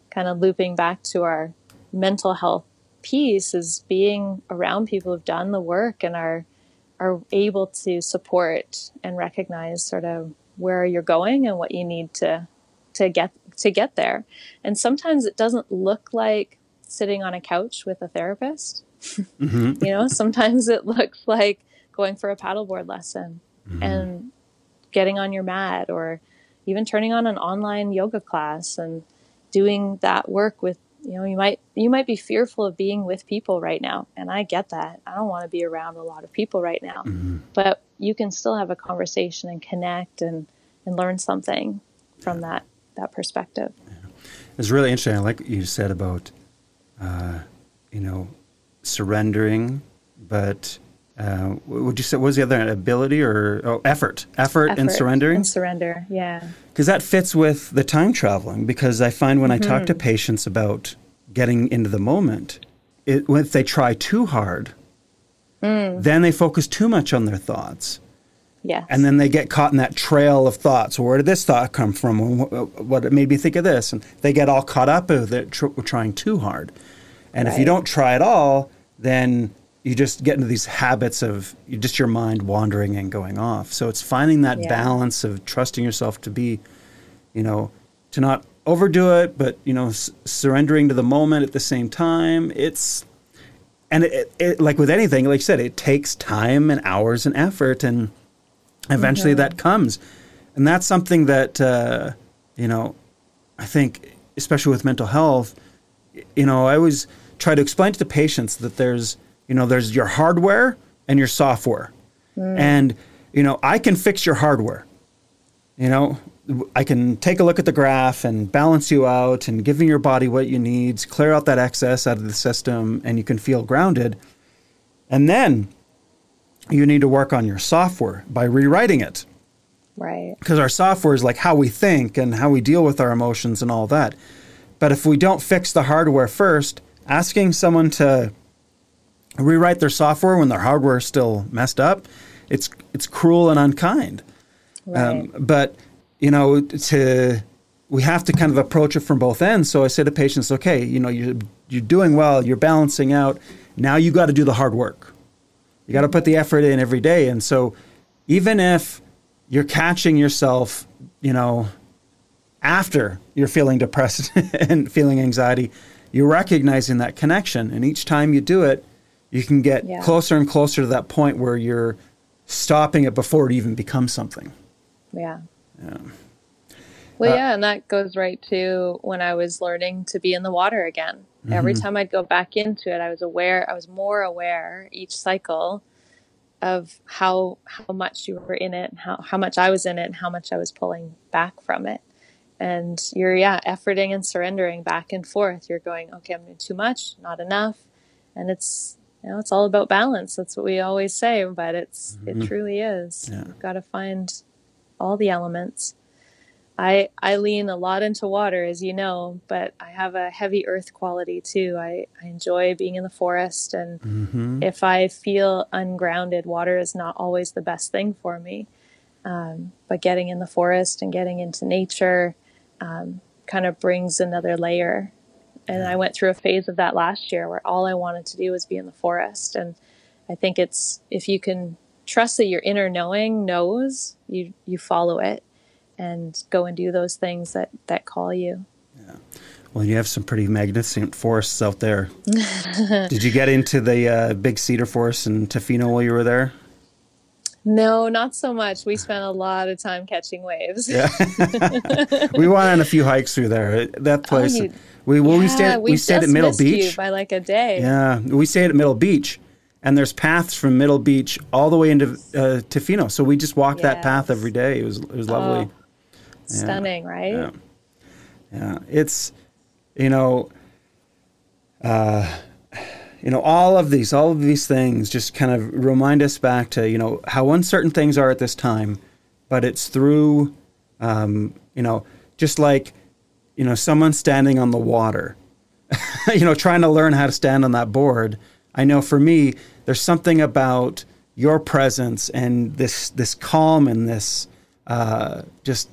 kind of looping back to our mental health piece is being around people who've done the work and are are able to support and recognize sort of where you're going and what you need to to get to get there. And sometimes it doesn't look like sitting on a couch with a therapist. hmm <laughs> You know, sometimes it looks like going for a paddleboard lesson and getting on your mat or even turning on an online yoga class and doing that work with you know you might you might be fearful of being with people right now and i get that. I don't want to be around a lot of people right now. But you can still have a conversation and connect and and learn something from that that perspective. It's really interesting. I like what you said about, uh, you know, surrendering, but uh, what would you say? What was the other ability or oh, effort? Effort, and surrendering? and surrender yeah Because that fits with the time traveling. Because I find when I talk to Mm-hmm. patients about getting into the moment, it, if they try too hard, Mm. then they focus too much on their thoughts. yes And then they get caught in that trail of thoughts. Where did this thought come from? What, made me think of this? And they get all caught up with it, tr- trying too hard. And if you don't try at all, then you just get into these habits of just your mind wandering and going off. So it's finding that Yeah. balance of trusting yourself to be, you know, to not overdo it, but you know, s- surrendering to the moment at the same time. It's and it, it, like with anything, like you said, it takes time and hours and effort, and eventually Mm-hmm. that comes. And that's something that uh, you know, I think, especially with mental health, you know, I always try to explain to the patients that there's, you know, there's your hardware and your software, hmm. and you know, I can fix your hardware. You know, I can take a look at the graph and balance you out and giving your body what you need, clear out that excess out of the system, and you can feel grounded. And then you need to work on your software by rewriting it right because our software is like how we think and how we deal with our emotions and all that. But if we don't fix the hardware first, asking someone to rewrite their software when their hardware is still messed up, it's it's cruel and unkind. right Um, but you know, to we have to kind of approach it from both ends. So I say to patients, okay, you know, you're you're doing well, you're balancing out. Now you got to do the hard work. You got to put the effort in every day. And so, even if you're catching yourself, you know, after you're feeling depressed <laughs> and feeling anxiety, you're recognizing that connection. And each time you do it, you can get Yeah. closer and closer to that point where you're stopping it before it even becomes something. Yeah. Yeah. Well, Uh, yeah, and that goes right to when I was learning to be in the water again. Every Mm-hmm. time I'd go back into it, I was aware, I was more aware each cycle of how how much you were in it, and how how much I was in it, and how much I was pulling back from it. And you're yeah, efforting and surrendering back and forth. You're going, okay, I'm doing too much, not enough, and it's you know it's all about balance. That's what we always say, but it's it truly is. Mm-hmm. Yeah. You've got to find all the elements. I I lean a lot into water, as you know, but I have a heavy earth quality too. I, I enjoy being in the forest, and mm-hmm. if I feel ungrounded, water is not always the best thing for me. Um, but getting in the forest and getting into nature um, kind of brings another layer. And I went through a phase of that last year where all I wanted to do was be in the forest. And I think it's if you can trust that your inner knowing knows, you you follow it and go and do those things that that call you. Yeah. Well, you have some pretty magnificent forests out there. <laughs> Did you get into the uh, big cedar forest in Tofino while you were there? No, not so much. We spent a lot of time catching waves. Yeah, <laughs> we went on a few hikes through there. That oh, place. Oh, you, we well, yeah, we stayed we, we stayed at Middle Beach by like a day. Yeah, we stayed at Middle Beach, and there's paths from Middle Beach all the way into uh, Tofino. So we just walked yes. that path every day. It was it was lovely. Oh, yeah. Stunning, right? Yeah. yeah, it's you know. Uh, you know all of these all of these things just kind of remind us back to you know how uncertain things are at this time but it's through um, you know just like you know someone standing on the water <laughs> you know trying to learn how to stand on that board. I know for me there's something about your presence and this this calm and this uh, just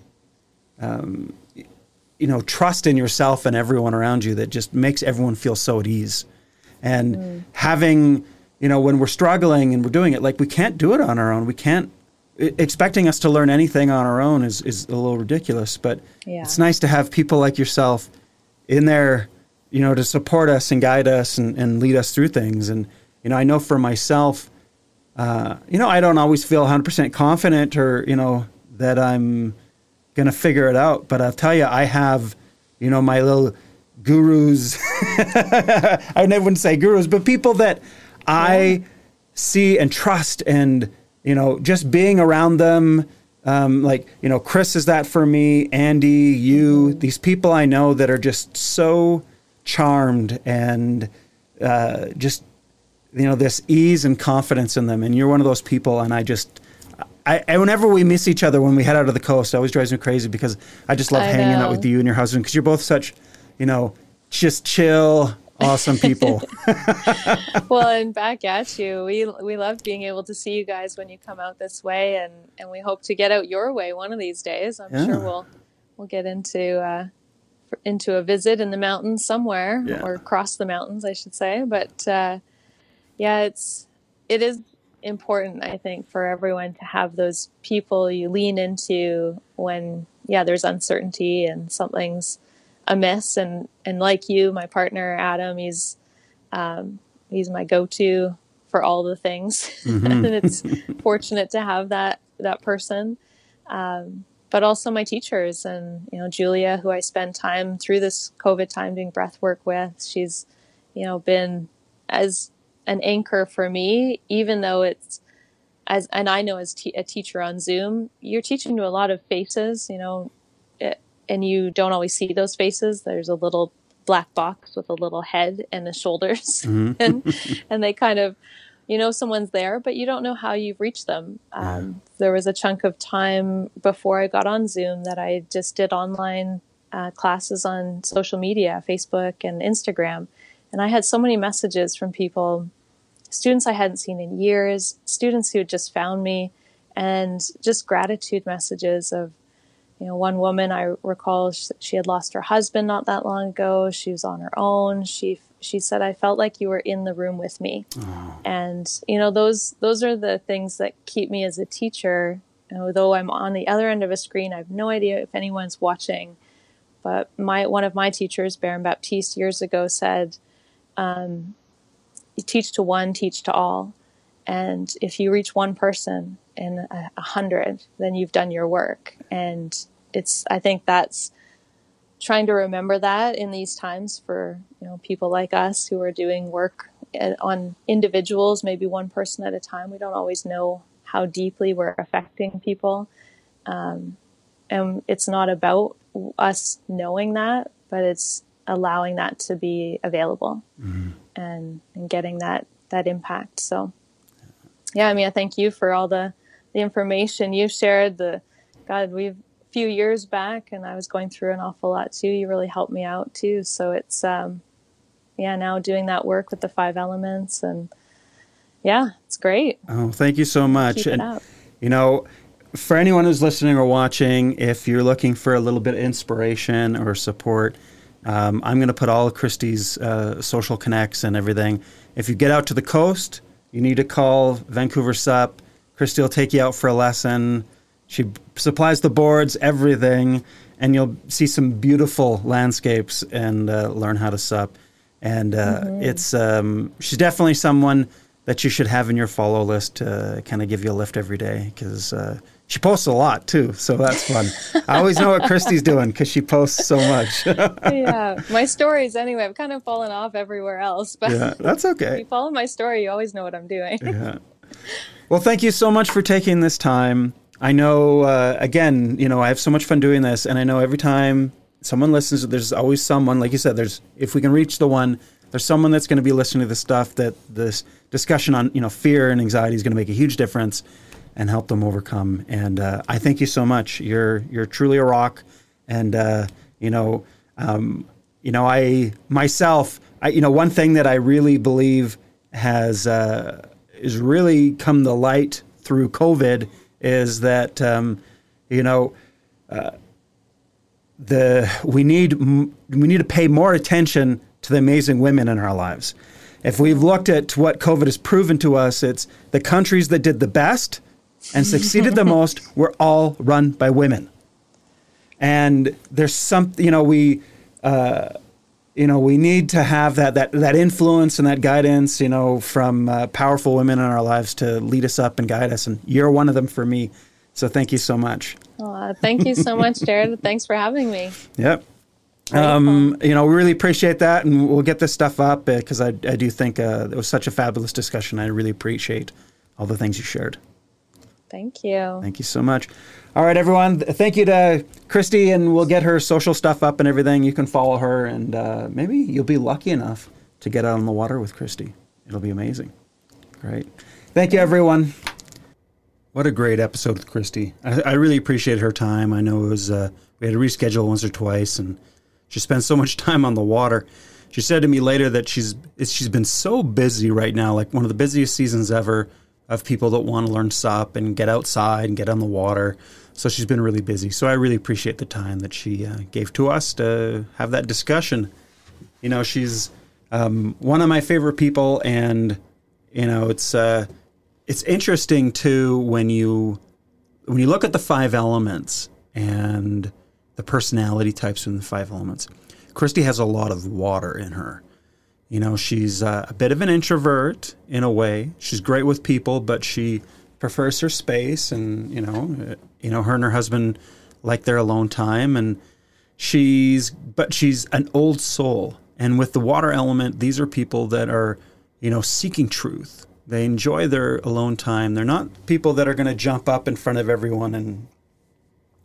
um, you know trust in yourself and everyone around you that just makes everyone feel so at ease and mm. having you know when we're struggling and we're doing it like we can't do it on our own we can't expecting us to learn anything on our own is, is a little ridiculous but yeah. it's nice to have people like yourself in there you know to support us and guide us and, and lead us through things and you know i know for myself uh, you know i don't always feel 100% confident or you know that i'm gonna figure it out but i'll tell you i have you know my little gurus. <laughs> I never wouldn't say gurus, but people that I see and trust, and you know, just being around them. Um, like you know, Chris is that for me. Andy, you, mm-hmm. these people I know that are just so charmed and uh, just you know this ease and confidence in them. And you're one of those people, and I just. I, whenever we miss each other when we head out of the coast, it always drives me crazy because I just love I hanging know. out with you and your husband because you're both such you know, just chill, awesome people. <laughs> well, and back at you. We we love being able to see you guys when you come out this way, and and we hope to get out your way one of these days. I'm yeah. sure we'll we'll get into uh, into a visit in the mountains somewhere, yeah. or across the mountains, I should say. But uh, yeah, it's it is important, I think, for everyone to have those people you lean into when yeah, there's uncertainty and something's amiss and and like you my partner adam he's um, he's my go-to for all the things mm-hmm. and <laughs> it's fortunate to have that that person um, but also my teachers and you know julia who i spend time through this covid time doing breath work with she's you know been as an anchor for me even though it's as and i know as a teacher on zoom you're teaching to a lot of faces you know and you don't always see those faces. There's a little black box with a little head and the shoulders, mm-hmm. <laughs> and and they kind of, you know, someone's there, but you don't know how you've reached them. Um, there was a chunk of time before I got on Zoom that I just did online uh, classes on social media, Facebook and Instagram, and I had so many messages from people, students I hadn't seen in years, students who had just found me, and just gratitude messages of you know, one woman I recall she had lost her husband not that long ago. She was on her own. She she said, "I felt like you were in the room with me," oh. and you know those those are the things that keep me as a teacher. Although I'm on the other end of a screen, I have no idea if anyone's watching. But my one of my teachers, Baron Baptiste, years ago said, um, "Teach to one, teach to all." And if you reach one person in a, a hundred, then you've done your work. And it's I think that's trying to remember that in these times for you know people like us who are doing work on individuals, maybe one person at a time. We don't always know how deeply we're affecting people, um, and it's not about us knowing that, but it's allowing that to be available mm-hmm. and and getting that that impact. So, yeah, I mean, I thank you for all the the information you shared, the God, we've few years back, and I was going through an awful lot too. You really helped me out too. So it's, um, yeah, now doing that work with the five elements, and yeah, it's great. Oh, thank you so much. Keep and you know, for anyone who's listening or watching, if you're looking for a little bit of inspiration or support, um, I'm going to put all of Kristy's uh, social connects and everything. If you get out to the coast, you need to call Vancouver Sup. Kristy will take you out for a lesson. She supplies the boards, everything, and you'll see some beautiful landscapes and uh, learn how to sup. And uh, it's um, she's definitely someone that you should have in your follow list to kind of give you a lift every day because uh, she posts a lot too, so that's fun. I always know what Kristy's doing because she posts so much. <laughs> yeah, my stories anyway. I've kind of fallen off everywhere else, but yeah, that's if okay. <laughs> you follow my story, you always know what I'm doing. Yeah. Well, thank you so much for taking this time. I know, uh, again, you know, I have so much fun doing this, and I know every time someone listens, there's always someone, like you said, there's if we can reach the one, there's someone that's going to be listening to this stuff that this discussion on, you know, fear and anxiety is going to make a huge difference and help them overcome. And uh, I thank you so much. You're you're truly a rock, and uh, you know, um, you know, I myself, I, you know, one thing that I really believe has uh, is really come to light through COVID is that um, you know the we need we need to pay more attention to the amazing women in our lives. If we've looked at what COVID has proven to us, it's the countries that did the best and succeeded the <laughs> most were all run by women. And there's some, you know, we, uh, you know, we need to have that that that influence and that guidance, you know, from uh, powerful women in our lives to lead us up and guide us. And you're one of them for me. So thank you so much. Thank you so much, Jared. <laughs> Thanks for having me. Yep. Um, you know, we really appreciate that, and we'll get this stuff up because I, I do think uh, it was such a fabulous discussion. I really appreciate all the things you shared. Thank you. Thank you so much. All right, everyone. Thank you to Kristy, and we'll get her social stuff up and everything. You can follow her, and uh, maybe you'll be lucky enough to get out on the water with Kristy. It'll be amazing. Great. Thank you, everyone. What a great episode with Kristy. I, I really appreciate her time. I know it was uh, we had to reschedule once or twice, and she spent so much <laughs> time on the water. She said to me later that she's she's been so busy right now, like one of the busiest seasons ever of people that want to learn sup and get outside and get on the water. So she's been really busy. So I really appreciate the time that she uh, gave to us to have that discussion. You know, she's um, one of my favorite people, and you know, it's uh, it's interesting too when you when you look at the five elements and the personality types in the five elements. Kristy has a lot of water in her. You know, she's uh, a bit of an introvert in a way. She's great with people, but she prefers her space, and you know, uh, you know, her and her husband like their alone time, and she's but she's an old soul. And with the water element, these are people that are, you know, seeking truth. They enjoy their alone time. They're not people that are going to jump up in front of everyone and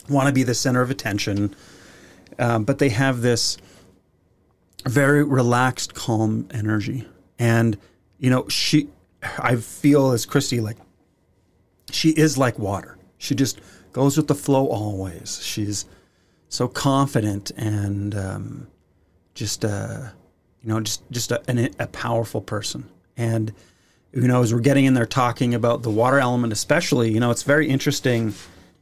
want to be the center of attention. Um, but they have this very relaxed, calm energy. And, you know, she, I feel as Kristy, like, she is like water. She just goes with the flow always. She's so confident and um, just, uh, you know, just, just a, an, a powerful person. And, you know, as we're getting in there talking about the water element, especially, you know, it's very interesting,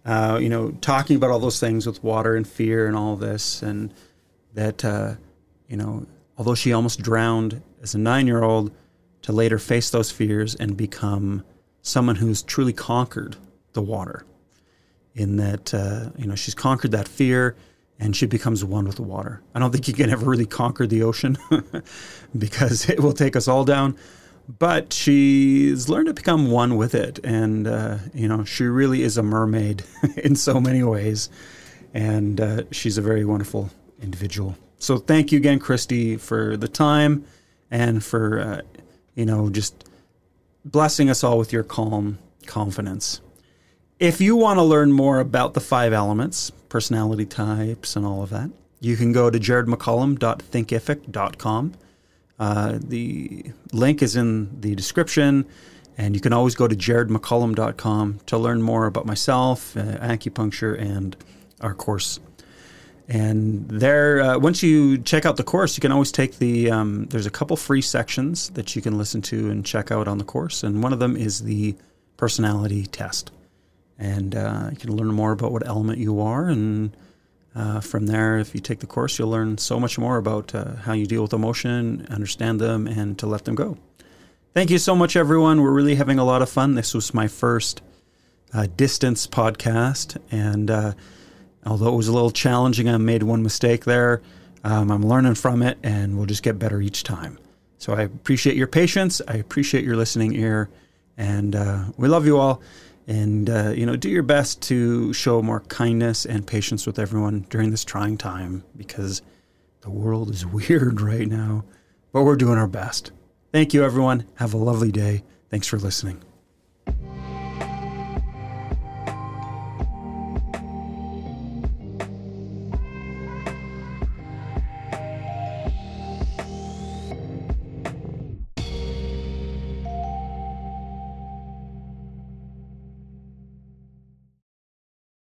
uh, you know, talking about all those things with water and fear and all this. And that, uh, you know, although she almost drowned as a nine year old, to later face those fears and become someone who's truly conquered the water. In that, uh, you know, she's conquered that fear and she becomes one with the water. I don't think you can ever really conquer the ocean <laughs> because it will take us all down. But she's learned to become one with it. And, uh, you know, she really is a mermaid <laughs> in so many ways. And uh, she's a very wonderful individual. So thank you again, Kristy, for the time and for, uh, you know, just blessing us all with your calm confidence. If you want to learn more about the five elements, personality types, and all of that, you can go to jaredmccollum.thinkific.com. Uh, the link is in the description, And you can always go to jaredmccollum.com to learn more about myself, uh, acupuncture, and our course. And there, uh, once you check out the course, you can always take the. Um, there's a couple free sections that you can listen to and check out on the course, and one of them is the personality test. And uh, you can learn more about what element you are, and uh, from there, if you take the course, you'll learn so much more about uh, how you deal with emotion, understand them, and to let them go. Thank you so much, everyone. We're really having a lot of fun. This was my first uh, distance podcast, and uh, although it was a little challenging, I made one mistake there. Um, I'm learning from it, and we'll just get better each time. So I appreciate your patience. I appreciate your listening ear, and uh, we love you all. And uh, you know do your best to show more kindness and patience with everyone during this trying time because the world is <laughs> weird right now. But we're doing our best. Thank you everyone. Have a lovely day. Thanks for listening